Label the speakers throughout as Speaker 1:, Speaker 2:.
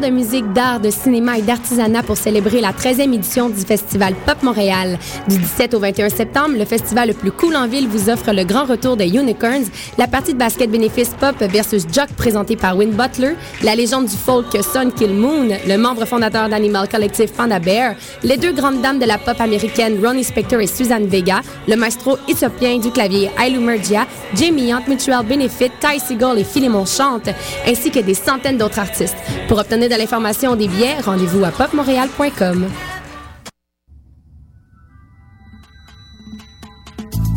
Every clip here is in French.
Speaker 1: de musique, d'art, de cinéma et d'artisanat pour célébrer la 13e édition du Festival Pop Montréal. Du 17 au 21 septembre, le festival le plus cool en ville vous offre le grand retour des Unicorns, la partie de basket bénéfice pop versus Jock présentée par Win Butler, la légende du folk Son Kill Moon, le membre fondateur d'Animal Collective Panda Bear, les deux grandes dames de la pop américaine Ronnie Spector et Suzanne Vega, le maestro éthiopien du clavier Ailu Mergia, Jamie Hunt, Mutual Benefit, Ty Seagull et Philemon Chante, ainsi que des centaines d'autres artistes. Pour obtenir de l'information des billets, rendez-vous à popmontréal.com.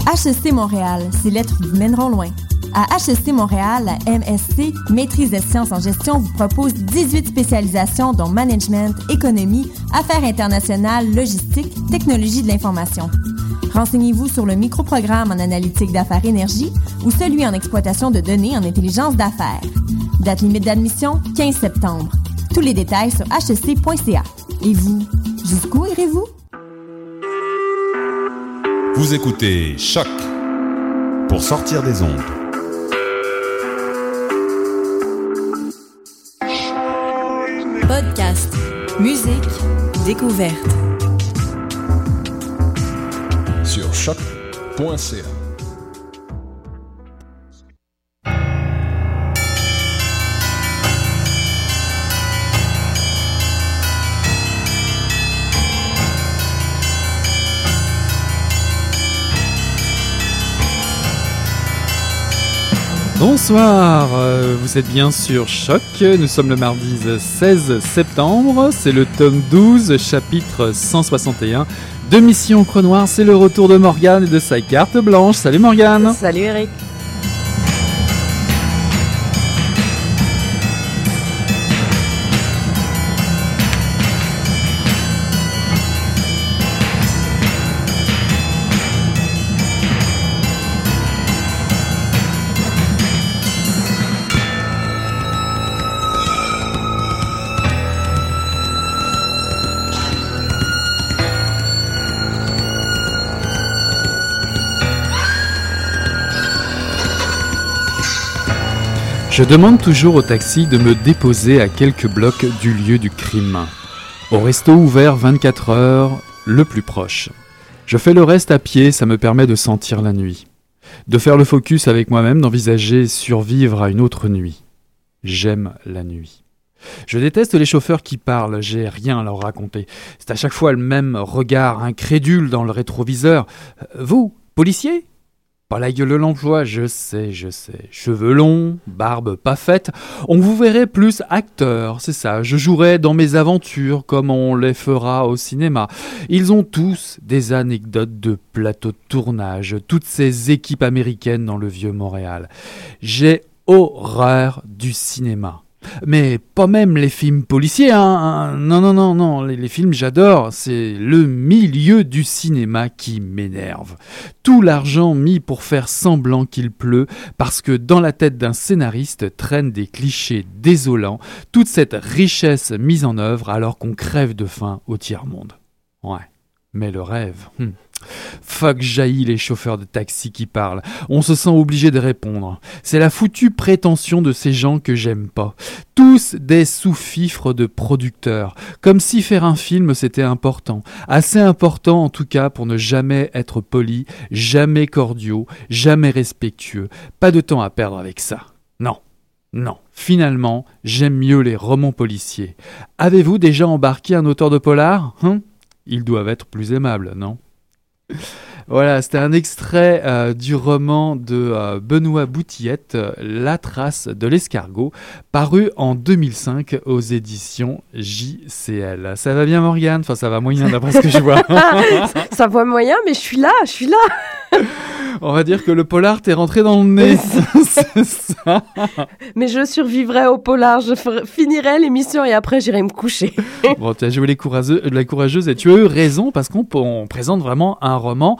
Speaker 2: HEC Montréal, ces lettres vous mèneront loin. À HEC Montréal, la MSC, Maîtrise des sciences en gestion, vous propose 18 spécialisations dont management, économie, affaires internationales, logistique, technologie de l'information. Renseignez-vous sur le microprogramme en analytique d'affaires énergie ou celui en exploitation de données en intelligence d'affaires. Date limite d'admission 15 septembre. Tous les détails sur hec.ca. Et vous, jusqu'où irez-vous?
Speaker 3: Vous écoutez Choc pour sortir des ondes.
Speaker 2: Podcast, musique, découverte.
Speaker 3: Sur choc.ca.
Speaker 4: Bonsoir, euh, vous êtes bien sur Choc, nous sommes le mardi 16 septembre, c'est le tome 12, chapitre 161 de Mission Noire, c'est le retour de Morgane et de sa carte blanche. Salut Morgane.
Speaker 5: Salut Eric
Speaker 4: Je demande toujours au taxi de me déposer à quelques blocs du lieu du crime. Au resto ouvert 24 heures, le plus proche. Je fais le reste à pied, ça me permet de sentir la nuit. De faire le focus avec moi-même, d'envisager survivre à une autre nuit. J'aime la nuit. Je déteste les chauffeurs qui parlent, j'ai rien à leur raconter. C'est à chaque fois le même regard incrédule dans le rétroviseur. Euh, Vous, policier la gueule de l'emploi, je sais, je sais. Cheveux longs, barbe pas faite. On vous verrait plus acteur, c'est ça. Je jouerai dans mes aventures comme on les fera au cinéma. Ils ont tous des anecdotes de plateau de tournage, toutes ces équipes américaines dans le vieux Montréal. J'ai horreur du cinéma. Mais pas même les films policiers, hein, hein. Non, non, non, non, les, les films j'adore. C'est le milieu du cinéma qui m'énerve. Tout l'argent mis pour faire semblant qu'il pleut, parce que dans la tête d'un scénariste traînent des clichés désolants, toute cette richesse mise en œuvre alors qu'on crève de faim au tiers-monde. Ouais, mais le rêve. hmm. Fuck jaillit les chauffeurs de taxi qui parlent. On se sent obligé de répondre. C'est la foutue prétention de ces gens que j'aime pas. Tous des sous-fifres de producteurs. Comme si faire un film c'était important. Assez important en tout cas pour ne jamais être poli, jamais cordiaux, jamais respectueux. Pas de temps à perdre avec ça. Non. Non, finalement, j'aime mieux les romans policiers. Avez-vous déjà embarqué un auteur de polar hein? Ils doivent être plus aimables, non voilà, c'était un extrait euh, du roman de euh, Benoît Boutillette, La trace de l'escargot, paru en 2005 aux éditions JCL. Ça va bien Morgane? Enfin, ça va moyen d'après ce que je vois.
Speaker 5: Ça voit moyen, mais je suis là, je suis là.
Speaker 4: On va dire que le polar t'est rentré dans le nez. C'est ça.
Speaker 5: Mais je survivrai au polar, je finirai l'émission et après j'irai me coucher.
Speaker 4: Bon, tu as joué les courageux- la courageuse et tu as eu raison parce qu'on présente vraiment un roman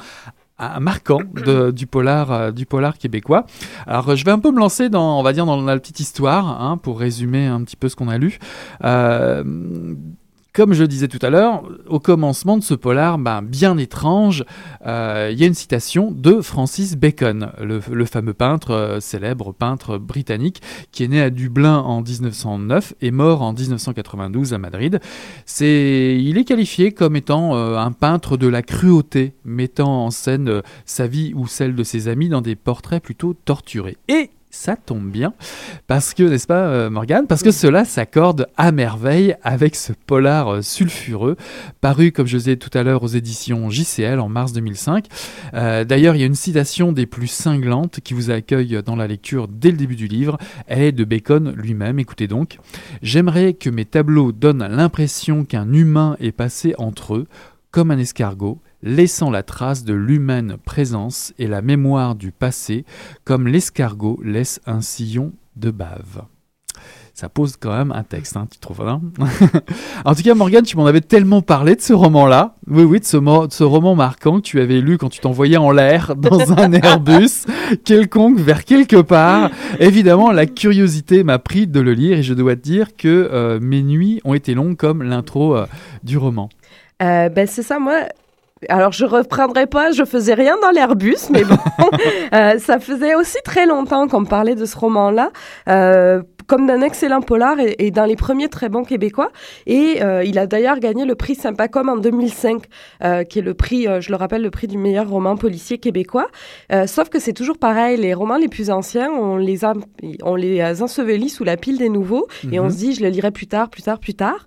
Speaker 4: euh, marquant de- du polar euh, du polar québécois. Alors euh, je vais un peu me lancer dans on va dire dans la petite histoire hein, pour résumer un petit peu ce qu'on a lu. Euh, Comme je disais tout à l'heure, au commencement de ce polar ben, bien étrange, euh, il y a une citation de Francis Bacon, le, fameux peintre, euh, célèbre peintre britannique, qui est né à Dublin en 1909 et mort en 1992 à Madrid. C'est, il est qualifié comme étant euh, un peintre de la cruauté, mettant en scène sa vie ou celle de ses amis dans des portraits plutôt torturés. Ça tombe bien, parce que, n'est-ce pas, euh, Morgane? Parce que cela s'accorde à merveille avec ce polar euh, sulfureux, paru, comme je disais tout à l'heure, aux éditions JCL en mars 2005. Euh, d'ailleurs, il y a une citation des plus cinglantes qui vous accueille dans la lecture dès le début du livre. Elle est de Bacon lui-même. Écoutez donc. J'aimerais que mes tableaux donnent l'impression qu'un humain est passé entre eux, comme un escargot, laissant la trace de l'humaine présence et la mémoire du passé, comme l'escargot laisse un sillon de bave. Ça pose quand même un texte, hein, tu trouves En tout cas, Morgane, tu m'en avais tellement parlé de ce roman-là. Oui, oui, de ce, ce, roman marquant que tu avais lu quand tu t'envoyais en l'air dans un Airbus quelconque vers quelque part. Évidemment, la curiosité m'a pris de le lire et je dois te dire que euh, mes nuits ont été longues comme l'intro euh, du roman.
Speaker 5: Euh, ben c'est ça, moi, alors, je reprendrai pas, je faisais rien dans l'Airbus, mais bon, euh, ça faisait aussi très longtemps qu'on parlait de ce roman-là. Euh, comme d'un excellent polar et, dans les premiers très bons québécois. Et euh, il a d'ailleurs gagné le prix Sympacom en 2005, qui est le prix, je le rappelle, le prix du meilleur roman policier québécois. sauf que c'est toujours pareil, les romans les plus anciens, on les, on les ensevelit sous la pile des nouveaux et on mhm. se dit, je le lirai plus tard, plus tard, plus tard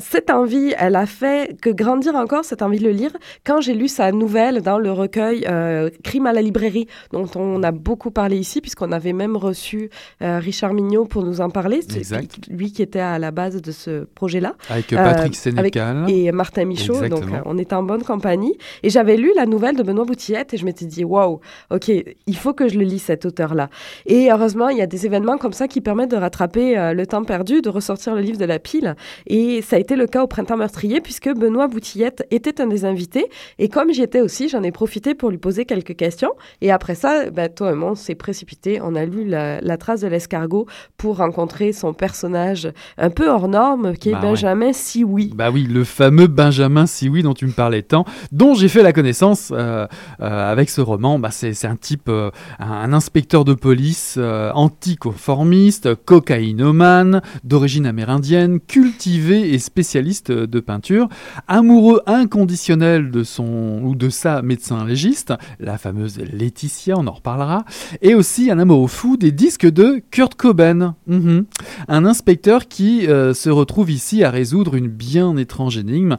Speaker 5: cette envie, elle a fait que grandir encore cette envie de le lire quand j'ai lu sa nouvelle dans le recueil euh, Crime à la librairie, dont on a beaucoup parlé ici, puisqu'on avait même reçu euh, Richard Mignot pour nous en parler. C'est lui qui était à la base de ce projet-là.
Speaker 4: Avec Patrick euh, Sénécal.
Speaker 5: et Martin Michaud. Donc, on est en bonne compagnie. Et j'avais lu la nouvelle de Benoît Boutillette et je m'étais dit, waouh, ok, il faut que je le lise, cet auteur-là. Et heureusement, il y a des événements comme ça qui permettent de rattraper le temps perdu, de ressortir le livre de la pile. Et ça a été le cas au printemps meurtrier puisque Benoît Boutillette était un des invités et comme j'y étais aussi, j'en ai profité pour lui poser quelques questions et après ça, ben, toi et moi, on s'est précipité, on a lu la, trace de l'escargot pour rencontrer son personnage un peu hors norme qui est bah Benjamin Sioui.
Speaker 4: Bah oui, le fameux Benjamin Sioui dont tu me parlais tant, dont j'ai fait la connaissance euh, euh, avec ce roman. Bah, c'est un type, euh, un, inspecteur de police anticonformiste, cocaïnomane, d'origine amérindienne, cultivé et spécialisé spécialiste de peinture, amoureux inconditionnel de son ou de sa médecin légiste, la fameuse Laetitia, on en reparlera, et aussi un amoureux fou des disques de Kurt Cobain, mhm. un inspecteur qui euh, se retrouve ici à résoudre une bien étrange énigme,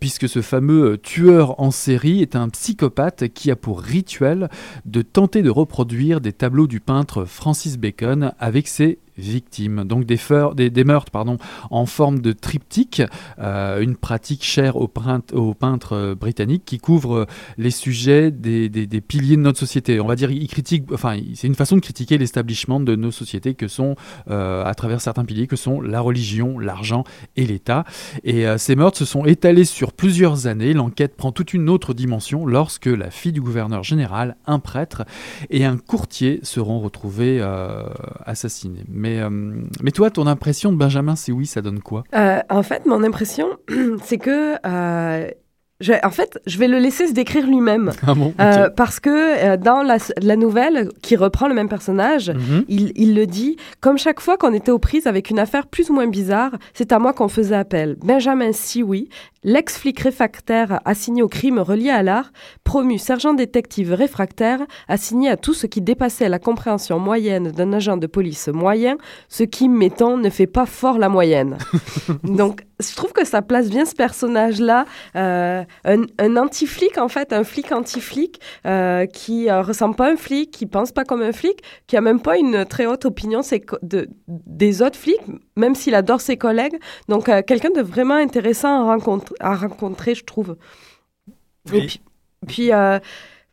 Speaker 4: puisque ce fameux tueur en série est un psychopathe qui a pour rituel de tenter de reproduire des tableaux du peintre Francis Bacon avec ses victimes. Donc des, des, meurtres pardon, en forme de triptyque, euh, une pratique chère aux, peintres euh, britanniques qui couvre euh, les sujets des, piliers de notre société. On va dire, il enfin, c'est une façon de critiquer l'establishment de nos sociétés que sont, à travers certains piliers, que sont la religion, l'argent et l'État. Et ces meurtres se sont étalés sur plusieurs années. L'enquête prend toute une autre dimension lorsque la fille du gouverneur général, un prêtre et un courtier seront retrouvés assassinés. Mais, euh, mais toi, ton impression de Benjamin, c'est oui, ça donne quoi?
Speaker 5: Euh, En fait, mon impression, c'est que euh, en fait, je vais le laisser se décrire lui-même.
Speaker 4: Ah
Speaker 5: parce que dans la, nouvelle, qui reprend le même personnage, mhm. il, il, le dit, comme chaque fois qu'on était aux prises avec une affaire plus ou moins bizarre, c'est à moi qu'on faisait appel. Benjamin Sioui L'ex-flic réfractaire assigné au crime relié à l'art, promu sergent détective réfractaire, assigné à tout ce qui dépassait la compréhension moyenne d'un agent de police moyen, ce qui, mettons, ne fait pas fort la moyenne. Donc, je trouve que ça place bien ce personnage-là, euh, un, un anti-flic en fait, un flic anti-flic euh, qui euh, ressemble pas à un flic, qui pense pas comme un flic, qui a même pas une très haute opinion de, des autres flics, même s'il adore ses collègues. Donc, euh, quelqu'un de vraiment intéressant à rencontrer à rencontrer, je trouve. Et puis,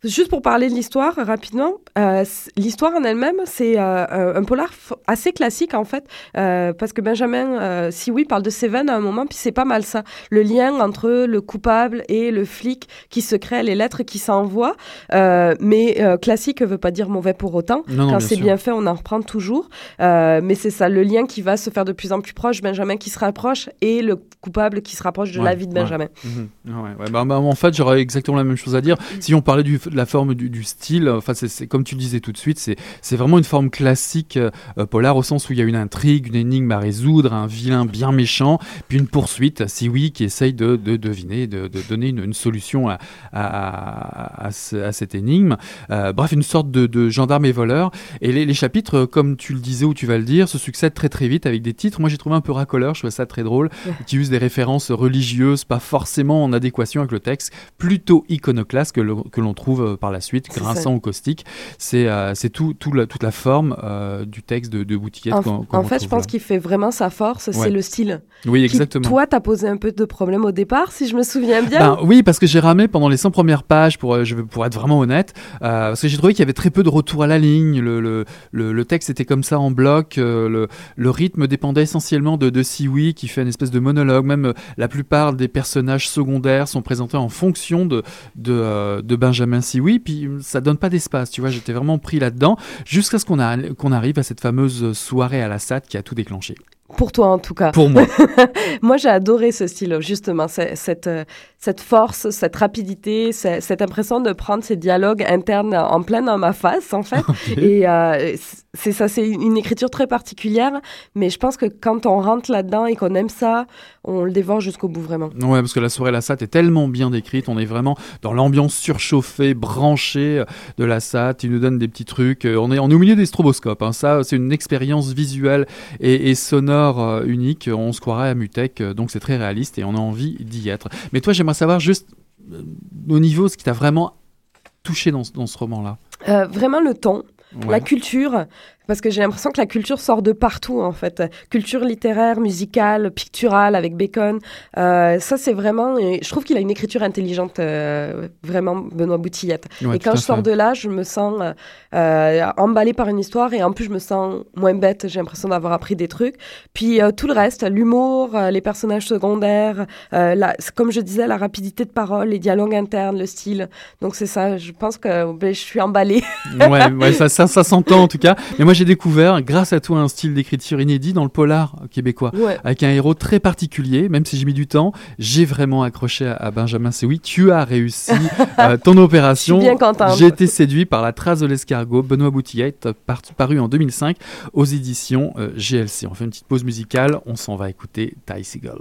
Speaker 5: juste pour parler de l'histoire rapidement, Euh, l'histoire en elle-même, c'est euh, un polar assez classique en fait, euh, parce que Benjamin si oui parle de Seven à un moment, puis c'est pas mal ça, le lien entre le coupable et le flic qui se crée, les lettres qui s'envoient. mais classique veut pas dire mauvais pour autant. Quand c'est bien fait, on en reprend toujours. mais c'est ça, le lien qui va se faire de plus en plus proche, Benjamin qui se rapproche et le coupable qui se rapproche de la vie de Benjamin.
Speaker 4: Mhm. Bah, bah, en fait, j'aurais exactement la même chose à dire. Si on parlait du, de la forme du, du style, enfin c'est comme tu le disais tout de suite, c'est vraiment une forme classique euh, polar au sens où il y a une intrigue, une énigme à résoudre, un vilain bien méchant, puis une poursuite, si oui, qui essaye de, de deviner, de, de donner une, une, solution à, à, à, cette énigme. Euh, bref, une sorte de, gendarme et voleur. Et les, les, chapitres, comme tu le disais ou tu vas le dire, se succèdent très très vite avec des titres. Moi j'ai trouvé un peu racoleur, je trouvais ça très drôle, qui usent des références religieuses, pas forcément en adéquation avec le texte, plutôt iconoclaste que l'on trouve euh, par la suite, grinçant ou caustique. C'est euh, tout, tout la, toute la forme euh, du texte de, de Boutiquette.
Speaker 5: En, en fait, je pense qu'il fait vraiment sa force, c'est le style.
Speaker 4: Oui, exactement.
Speaker 5: toi, tu as posé un peu de problème au départ, si je me souviens bien.
Speaker 4: Ben, oui, parce que j'ai ramé pendant les 100 premières pages, pour, je, pour être vraiment honnête, parce que j'ai trouvé qu'il y avait très peu de retour à la ligne. Le, le, le, texte était comme ça en bloc. le, le rythme dépendait essentiellement de, de Siwi, qui fait une espèce de monologue. Même la plupart des personnages secondaires sont présentés en fonction de, de, de Benjamin Siwi, puis ça donne pas d'espace, tu vois, j'étais vraiment pris là-dedans, jusqu'à ce qu'on arrive à cette fameuse soirée à la SAT qui a tout déclenché.
Speaker 5: Pour toi, en tout cas.
Speaker 4: Pour moi.
Speaker 5: moi, j'ai adoré ce style, justement, cette, euh, cette force, cette rapidité, cette impression de prendre ces dialogues internes en plein dans ma face, en fait. Et euh, c'est ça, c'est une écriture très particulière, mais je pense que quand on rentre là-dedans et qu'on aime ça, on le dévore jusqu'au bout, vraiment.
Speaker 4: Ouais, parce que la soirée La SAT est tellement bien décrite, on est vraiment dans l'ambiance surchauffée, branchée de La SAT, il nous donne des petits trucs, on est, on est au milieu des stroboscopes, hein. ça, c'est une expérience visuelle et, et sonore euh, unique, on se croirait à Mutech, euh, donc c'est très réaliste et on a envie d'y être. Mais toi, j'aimerais savoir juste euh, au niveau ce qui t'a vraiment touché dans, ce roman-là.
Speaker 5: vraiment le ton, la culture, parce que j'ai l'impression que la culture sort de partout en fait. Culture littéraire, musicale, picturale avec Bacon. Euh, ça c'est vraiment, je trouve qu'il a une écriture intelligente, euh, vraiment Benoît Boutillette. et quand je sors de là, je me sens euh, emballée par une histoire et en plus je me sens moins bête. J'ai l'impression d'avoir appris des trucs. Puis tout le reste, l'humour, les personnages secondaires, la, comme je disais, la rapidité de parole, les dialogues internes, le style. Donc c'est ça. Je pense que ben, je suis emballée.
Speaker 4: ouais, ouais, ça, ça, ça s'entend en tout cas. Mais moi j'ai découvert, grâce à toi, un style d'écriture inédit dans le polar québécois, avec un héros très particulier, même si j'ai mis du temps, j'ai vraiment accroché à, Benjamin Seoui. Tu as réussi euh, ton opération. J'ai été séduit par la trace de l'escargot, Benoît Boutillette, paru en 2005 aux éditions euh, GLC. On fait une petite pause musicale, on s'en va écouter Ty Seagull.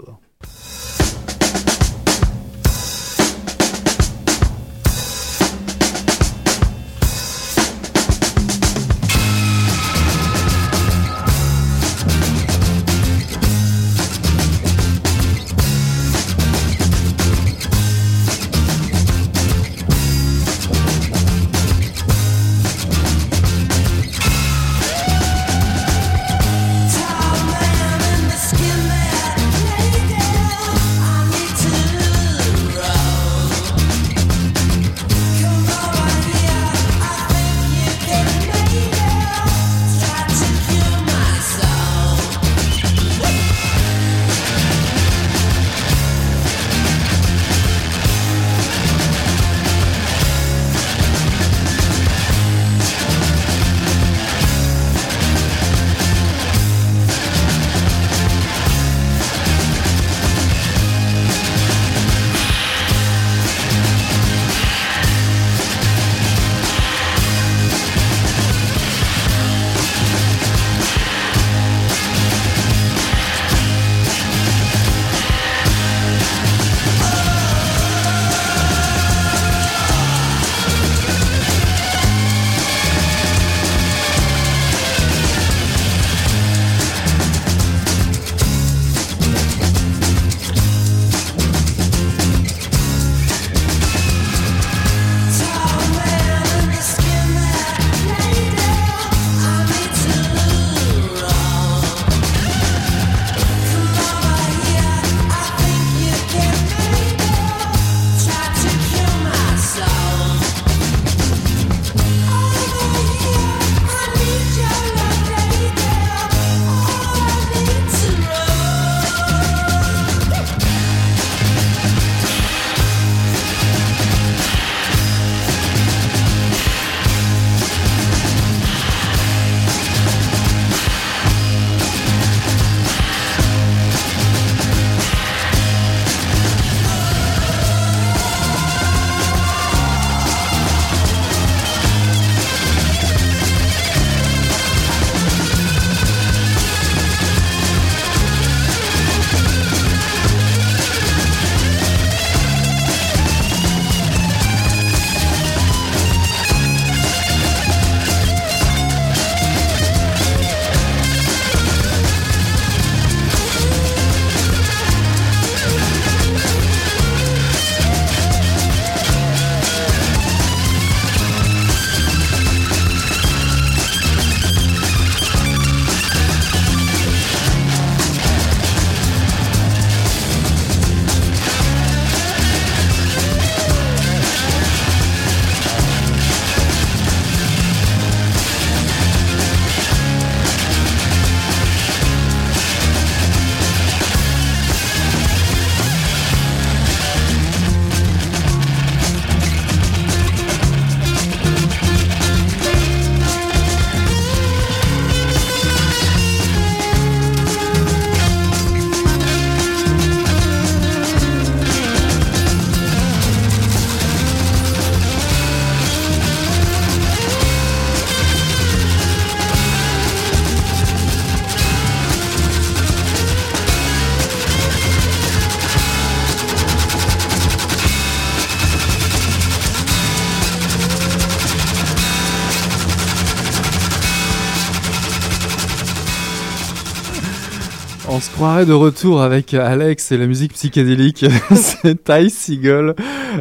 Speaker 4: De retour avec Alex et la musique psychédélique. c'est Ty Seagull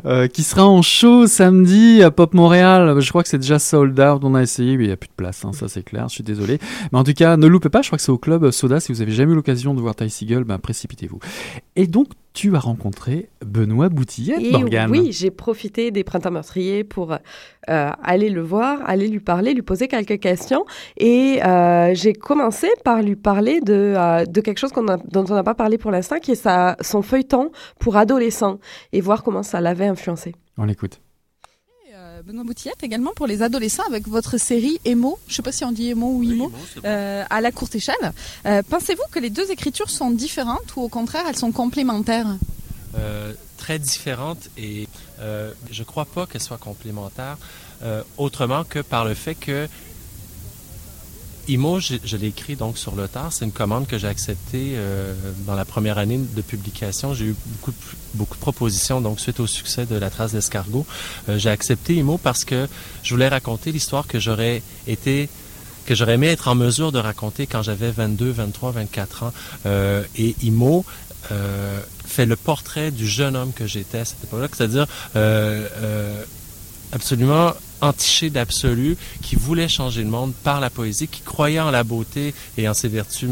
Speaker 4: euh, qui sera en show samedi à Pop Montréal. Je crois que c'est déjà sold out. On a essayé, mais il n'y a plus de place. Hein, ça, c'est clair. Je suis désolé. Mais en tout cas, ne loupez pas. Je crois que c'est au club Soda. Si vous avez jamais eu l'occasion de voir Ty Seagull, ben, précipitez-vous. Et donc, tu as rencontré Benoît Boutillet, Morgane.
Speaker 5: Oui, j'ai profité des printemps meurtriers pour euh, aller le voir, aller lui parler, lui poser quelques questions. Et euh, j'ai commencé par lui parler de, euh, de quelque chose dont on n'a pas parlé pour l'instant, qui est sa, son feuilleton pour adolescents, et voir comment ça influencé.
Speaker 4: On l'écoute.
Speaker 6: Benoît Boutillette également pour les adolescents avec votre série Emo, je ne sais pas si on dit Emo ou Emo, euh, à la courte échelle. Euh, pensez-vous que les deux écritures sont différentes ou au contraire elles sont complémentaires?
Speaker 7: Euh, Très différentes et je ne crois pas qu'elles soient complémentaires autrement que par le fait que IMO, je, l'ai écrit donc sur le tard. C'est une commande que j'ai acceptée euh, dans la première année de publication. J'ai eu beaucoup de, beaucoup de propositions, donc suite au succès de La Trace d'escargot. Euh, j'ai accepté IMO parce que je voulais raconter l'histoire que j'aurais été que j'aurais aimé être en mesure de raconter quand j'avais 22, 23, 24 ans. Euh, et IMO fait le portrait du jeune homme que j'étais à cette époque-là, c'est-à-dire absolument entiché d'absolu, qui voulait changer le monde par la poésie, qui croyait en la beauté et en ses vertus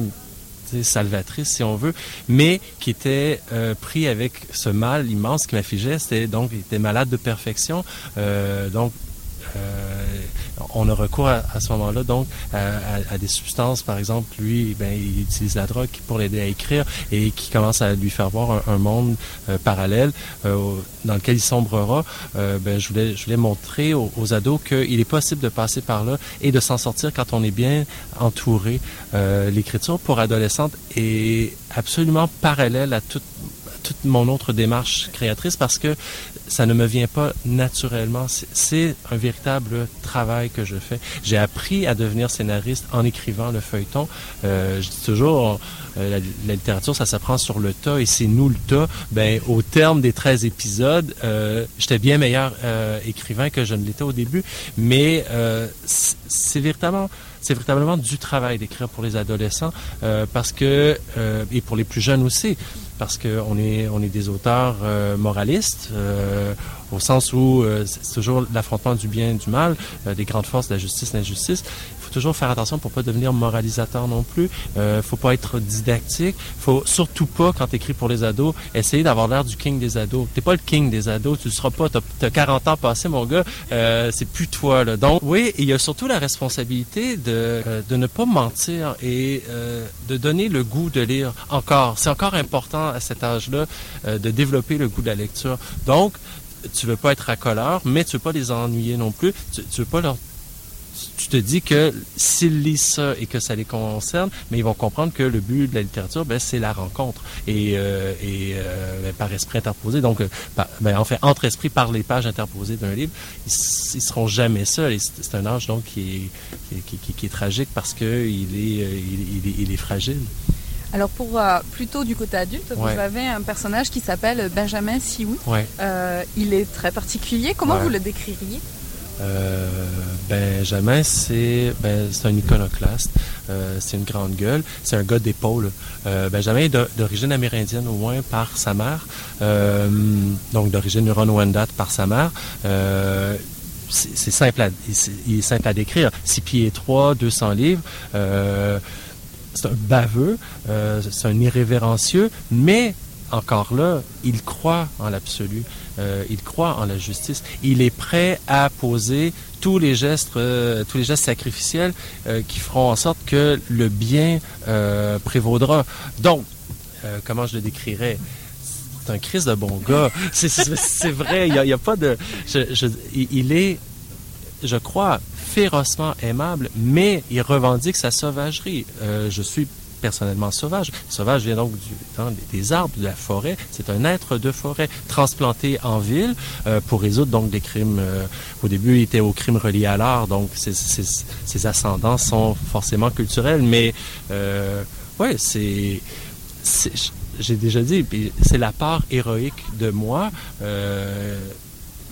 Speaker 7: salvatrices, si on veut, mais qui était euh, pris avec ce mal immense qui m'affigeait. C'était donc, il était malade de perfection. Euh, donc, euh, on a recours à, ce moment-là donc à, des substances, par exemple, lui, ben, il utilise la drogue pour l'aider à écrire et qui commence à lui faire voir un, monde euh, parallèle euh, dans lequel il sombrera. ben, je voulais, je voulais montrer aux, ados qu'il est possible de passer par là et de s'en sortir quand on est bien entouré. L'écriture pour adolescente est absolument parallèle à toute toute mon autre démarche créatrice parce que ça ne me vient pas naturellement. C'est un véritable travail que je fais. J'ai appris à devenir scénariste en écrivant le feuilleton. Euh, je dis toujours, euh, la, littérature, ça s'apprend sur le tas et c'est nous le tas. Ben, au terme des 13 épisodes, euh, j'étais bien meilleur euh, écrivain que je ne l'étais au début, mais euh, c'est véritablement c'est véritablement du travail d'écrire pour les adolescents parce que et pour les plus jeunes aussi parce qu'on est, on est des auteurs euh, moralistes, euh, au sens où euh, c'est toujours l'affrontement du bien et du mal, des grandes forces, de la justice, de l'injustice. Toujours faire attention pour pas devenir moralisateur non plus. Euh, faut pas être didactique. faut surtout pas, quand tu écris pour les ados, essayer d'avoir l'air du king des ados. T'es pas le king des ados, tu le seras pas. T'as as 40 ans passé, mon gars. Euh, c'est plus toi. Là. Donc, oui, il y a surtout la responsabilité de, de ne pas mentir et de donner le goût de lire encore. C'est encore important à cet âge-là euh, de développer le goût de la lecture. Donc, tu veux pas être racoleur, mais tu veux pas les ennuyer non plus. Tu, tu veux pas leur tu te dis que s'ils lisent ça et que ça les concerne, mais ils vont comprendre que le but de la littérature, ben, c'est la rencontre et, euh, et euh, ben, par esprit interposé. Donc, ben, en fait, entre esprit par les pages interposées d'un livre, ils, ils seront jamais seuls. c'est un âge donc qui est, qui, qui, qui est tragique parce que il est, il, il, il est fragile.
Speaker 6: Alors pour euh, plutôt du côté adulte, vous avez un personnage qui s'appelle Benjamin Sioux. Euh, il est très particulier. Comment vous le décririez?
Speaker 7: Euh, Benjamin, c'est ben, un iconoclaste. c'est une grande gueule. C'est un gars d'épaule. Benjamin est d'origine amérindienne, au moins par sa mère. donc d'origine Huron-Wendat par sa mère c'est simple à, il est simple à décrire. 6 pieds 3, 200 livres c'est un baveux, euh, c'est un irrévérencieux, mais encore là, il croit en l'absolu, euh, il croit en la justice, il est prêt à poser tous les gestes, euh, tous les gestes sacrificiels qui feront en sorte que le bien prévaudra. Donc, comment je le décrirais? C'est un Christ de bon gars. C'est vrai, il n'y a, pas de, il est, je crois, férocement aimable, mais il revendique sa sauvagerie. Euh, je suis personnellement sauvage. Sauvage vient donc du, des arbres, de la forêt. C'est un être de forêt transplanté en ville euh, pour résoudre donc des crimes. Euh, au début, il était aux crimes reliés à l'art, donc ses, ses, ascendants sont forcément culturels. Mais euh, ouais, c'est j'ai déjà dit, c'est la part héroïque de moi. Euh,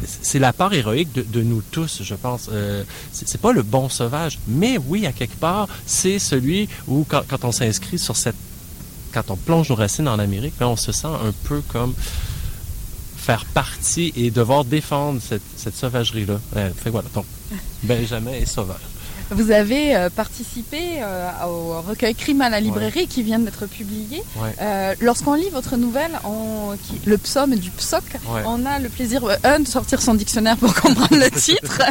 Speaker 7: c'est la part héroïque de, nous tous, je pense. Euh, c'est pas le bon sauvage, mais oui, à quelque part, c'est celui où, quand, on s'inscrit sur cette quand on plonge nos racines en Amérique, ben, on se sent un peu comme faire partie et devoir défendre cette, sauvagerie-là. Euh, voilà, donc Benjamin est sauvage.
Speaker 6: Vous avez euh, participé euh, au recueil Crime à la librairie qui vient d'être publié.
Speaker 7: Ouais.
Speaker 6: Euh, Lorsqu'on lit votre nouvelle, on, qui- le psaume du psoc,
Speaker 7: Ouais.
Speaker 6: on a le plaisir, un, de sortir son dictionnaire pour comprendre le titre,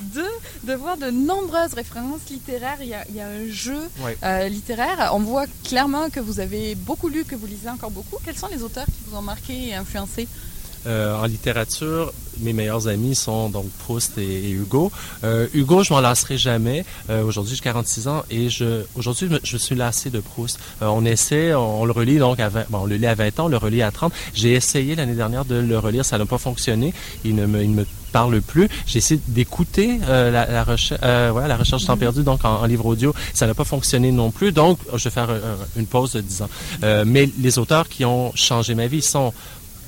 Speaker 6: deux, de voir de nombreuses références littéraires. Il y a, il y a un jeu littéraire. On voit clairement que vous avez beaucoup lu, que vous lisez encore beaucoup. Quels sont les auteurs qui vous ont marqué et influencé?
Speaker 7: Euh, en littérature, mes meilleurs amis sont donc Proust et, et Hugo. Euh, Hugo, je m'en lasserai jamais. Euh, aujourd'hui, j'ai 46 ans et je aujourd'hui je suis lassé de Proust. Euh, on essaie, on, on le relit donc à 20, bon, on le lit à 20 ans, on le relit à 30. J'ai essayé l'année dernière de le relire, ça n'a pas fonctionné. Il ne me, il me parle plus. J'ai essayé d'écouter euh, la, la recherche, euh, voilà, la recherche temps perdu donc en, en livre audio, ça n'a pas fonctionné non plus. Donc, je vais faire euh, une pause de 10 ans. Euh, mais les auteurs qui ont changé ma vie sont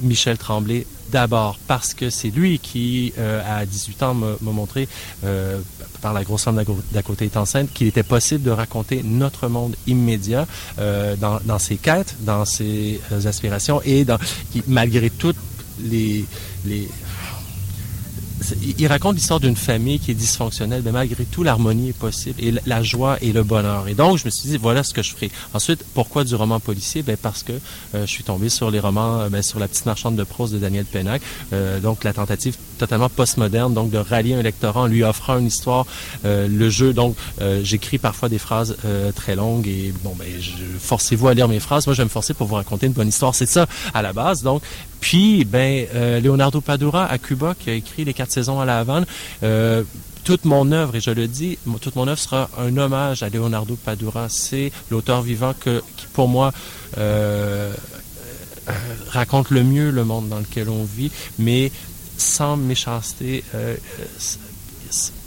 Speaker 7: Michel Tremblay d'abord parce que c'est lui qui, euh, à 18 ans, m'a montré, euh, par la grosse femme d'à cô- d'à côté est enceinte, qu'il était possible de raconter notre monde immédiat euh, dans, ses quêtes, dans ses aspirations et qui, malgré toutes les... il- raconte l'histoire d'une famille qui est dysfonctionnelle, mais malgré tout, l'harmonie est possible et la- joie et le bonheur. Et donc, je me suis dit, voilà ce que je ferai. Ensuite, pourquoi du roman policier? Ben, parce que euh, je suis tombé sur les romans, euh, ben, sur La petite marchande de prose de Daniel Pennac. Euh, donc, la tentative totalement postmoderne, donc de rallier un lectorat en lui offrant une histoire, euh, le jeu. Donc, euh, j'écris parfois des phrases euh, très longues et bon, ben, forcez-vous à lire mes phrases. Moi, je vais me forcer pour vous raconter une bonne histoire. C'est ça à la base. Donc, puis, ben, Leonardo Padura à Cuba, qui a écrit Les quatre saisons à la Havane, euh, toute mon œuvre, et je le dis, toute mon œuvre sera un hommage à Leonardo Padura. C'est l'auteur vivant qui, pour moi, euh, euh, raconte le mieux le monde dans lequel on vit, mais sans méchanceté,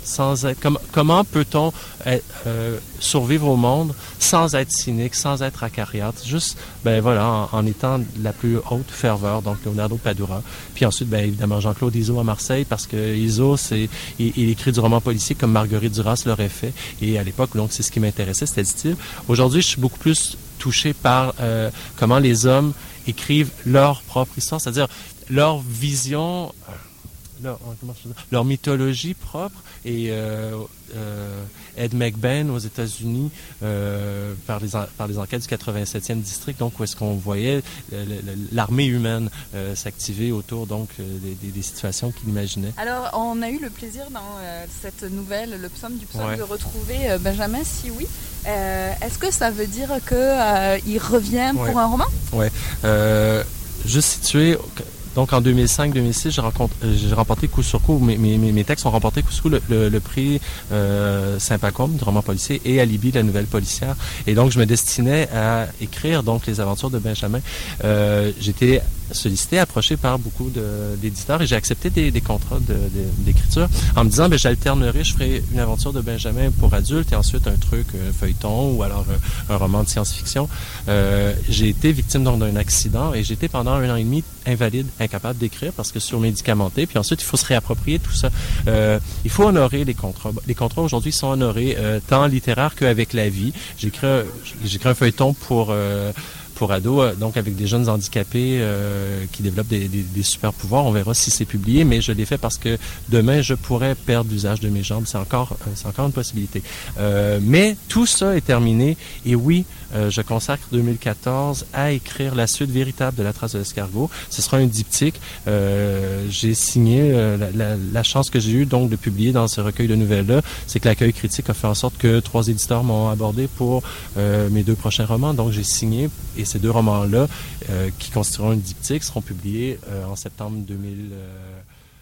Speaker 7: sans être. comme- comment peut-on être, euh, survivre au monde sans être cynique, sans être acariâtre, juste, ben voilà, en, étant la plus haute ferveur, donc Leonardo Padura. Puis ensuite, ben évidemment, Jean-Claude Iso à Marseille, parce que Iso, c'est, il, écrit du roman policier comme Marguerite Duras l'aurait fait. Et à l'époque, donc, c'est ce qui m'intéressait, c'était le style. Aujourd'hui, je suis beaucoup plus touché par euh, comment les hommes écrivent leur propre histoire, c'est-à-dire leur vision, euh, leur, dire, leur mythologie propre. Et euh, euh, Ed McBain aux États-Unis, euh, par, les, par les enquêtes du 87e district, donc où est-ce qu'on voyait euh, l'armée humaine euh, s'activer autour donc euh, des, des- des situations qu'il imaginait.
Speaker 6: Alors, on a eu le plaisir dans euh, cette nouvelle, le psaume du psaume,
Speaker 7: Ouais.
Speaker 6: de retrouver euh, Benjamin, si oui. Euh, Est-ce que ça veut dire que euh, il revient
Speaker 7: Ouais.
Speaker 6: pour un roman?
Speaker 7: Euh, juste situé, donc en 2005-2006, j'ai euh, j'ai remporté coup sur coup, mes, mes, textes ont remporté coup sur coup le, le- le prix euh, Saint-Pacôme du roman policier et Alibi, la nouvelle policière. Et donc, je me destinais à écrire donc les aventures de Benjamin. Euh, J'étais sollicité, approché par beaucoup de- d'éditeurs et j'ai accepté des, des contrats de- de- d'écriture en me disant, ben, j'alternerai, je ferai une aventure de Benjamin pour adultes et ensuite un truc euh, feuilleton ou alors euh, un roman de science-fiction. Euh, j'ai été victime donc d'un accident et été pendant un an et demi invalide, incapable d'écrire parce que surmédicamenté. Puis ensuite, il faut se réapproprier tout ça. Euh, il faut honorer les contrats. Les contrats aujourd'hui sont honorés euh, tant littéraires qu'avec la vie. Un- j'ai écrit un feuilleton pour euh, pour ados, euh, donc avec des jeunes handicapés euh, qui développent des, des, des super pouvoirs. On verra si c'est publié, mais je l'ai fait parce que demain je pourrais perdre l'usage de mes jambes. C'est encore, euh, c'est encore une possibilité. Euh, mais tout ça est terminé et oui, euh, je consacre 2014 à écrire la suite véritable de la trace de l'escargot. Ce sera un diptyque. Euh, j'ai signé la, la, la chance que j'ai eue donc de publier dans ce recueil de nouvelles-là, c'est que l'accueil critique a fait en sorte que trois éditeurs m'ont abordé pour mes deux prochains romans. Donc j'ai signé et ces deux romans-là, euh, qui constitueront un diptyque, seront publiés euh, en septembre 2000. euh,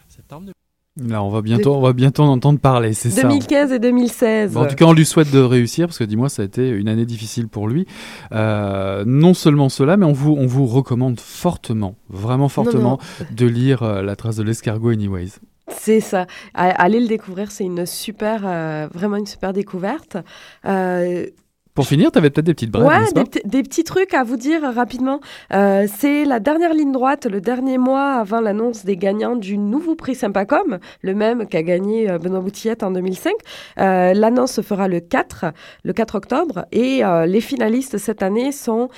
Speaker 7: septembre
Speaker 4: Là, on va bientôt, on va bientôt en entendre parler, c'est ça.
Speaker 5: 2015 et 2016.
Speaker 4: Bon, en tout cas, on lui souhaite de réussir parce que dis-moi, ça a été une année difficile pour lui. Euh, non seulement cela, mais on vous, on vous recommande fortement, vraiment fortement, de lire euh, La trace de l'escargot Anyways.
Speaker 5: C'est ça. Allez le découvrir, c'est une super, euh, vraiment une super découverte. Euh,
Speaker 4: Pour finir, tu avais peut-être des petites brèves,
Speaker 5: Ouais, des, petits trucs à vous dire rapidement. Euh, c'est la dernière ligne droite, le dernier mois avant l'annonce des gagnants du nouveau prix Sympacom, le même qu'a gagné euh, Benoît Boutillette en 2005. Euh, L'annonce se fera le 4, le 4 octobre, et euh, les finalistes cette année sont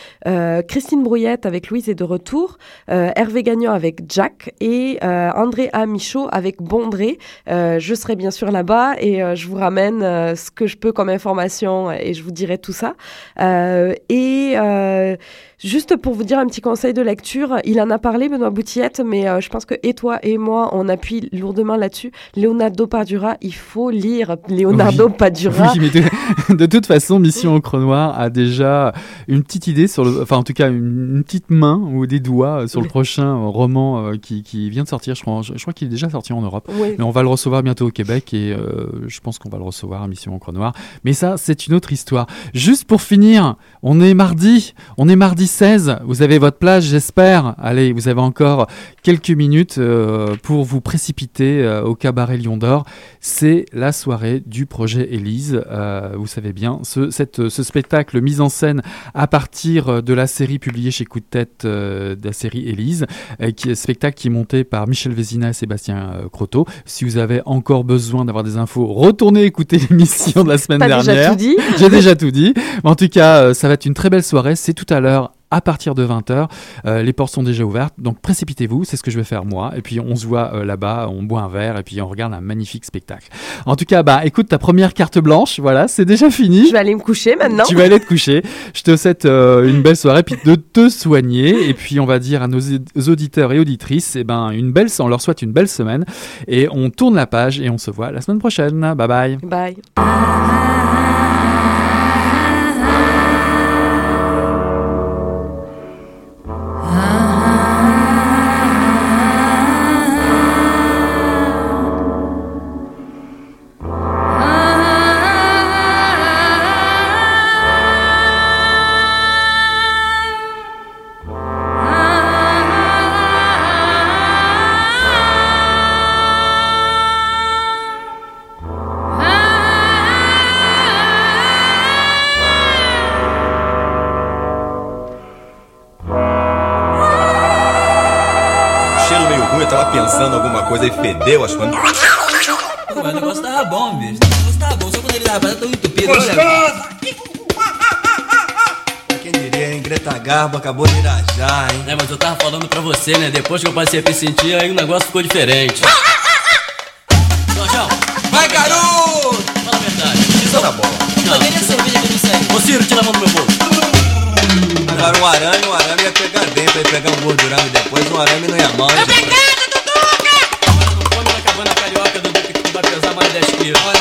Speaker 5: Christine Brouillette avec Louise est de retour, Hervé Gagnon avec Jack et André A. Michaud avec Bondré. Je serai bien sûr là-bas et je vous ramène ce que je peux comme information et je vous dirai tout ça. Euh, et euh, juste pour vous dire un petit conseil de lecture, il en a parlé, Benoît Boutillette, mais euh, je pense que et toi et moi, on appuie lourdement là-dessus. Leonardo Padura, il faut lire Leonardo Padura.
Speaker 4: Oui, mais de, de toute façon, Mission Encre Noire a déjà une petite idée sur le, enfin en tout cas une, une petite main ou des doigts sur le
Speaker 5: Oui.
Speaker 4: prochain euh, roman euh, qui, qui vient de sortir. Je crois, je, je crois qu'il est déjà sorti en Europe.
Speaker 5: Oui.
Speaker 4: Mais on va le recevoir bientôt au Québec et euh, je pense qu'on va le recevoir à Mission Encre Noire. Mais ça, c'est une autre histoire. Juste pour finir, on est mardi, on est mardi 16. Vous avez votre plage, j'espère. Allez, vous avez encore quelques minutes euh, pour vous précipiter euh, au cabaret Lion d'Or. C'est la soirée du projet Élise. Euh, vous savez bien, ce, cette, ce spectacle mis en scène à partir de la série publiée chez Coup de Tête de la série Élise, qui est spectacle qui est monté par Michel Vézina et Sébastien Croteau. Si vous avez encore besoin d'avoir des infos, retournez écouter l'émission de la semaine dernière.
Speaker 5: déjà tout dit
Speaker 4: J'ai déjà tout dit. Mais en tout cas, ça va être une très belle soirée. C'est tout à l'heure à partir de 20h. les portes sont déjà ouvertes, donc précipitez-vous, c'est ce que je vais faire moi. Et puis on se voit euh, là-bas, on boit un verre et puis on regarde un magnifique spectacle. En tout cas, bah écoute, ta première carte blanche, voilà, c'est déjà fini.
Speaker 5: Je vais aller me coucher maintenant.
Speaker 4: Tu vas aller te coucher. Je te souhaite euh, une belle soirée, puis de te soigner. Et puis on va dire à nos auditeurs et auditrices, eh ben une belle, on leur souhaite une belle semaine. Et on tourne la page et on se voit la semaine prochaine. Bye bye.
Speaker 5: Bye.
Speaker 8: Coisa e fedeu as coisas.
Speaker 9: Mas o negócio tava bom, bicho. O negócio tava bom, só quando ele tava tão entupido. Olha,
Speaker 8: Quem diria, hein? Greta Garbo acabou de irajar, hein?
Speaker 9: né, mas eu tava falando pra você, né? Depois que eu passei a me sentir, aí o negócio ficou diferente. Jorjão,
Speaker 8: Vai, garoto!
Speaker 9: fala a verdade.
Speaker 8: Pisa na bola.
Speaker 9: Não. Cadê a cerveja que eu não? Ô Ciro, tira a mão do meu bolso.
Speaker 8: Agora um arame, um arame ia pegar dentro, ia pegar um gordurame depois, um arame não ia mal. hein?
Speaker 9: Não you.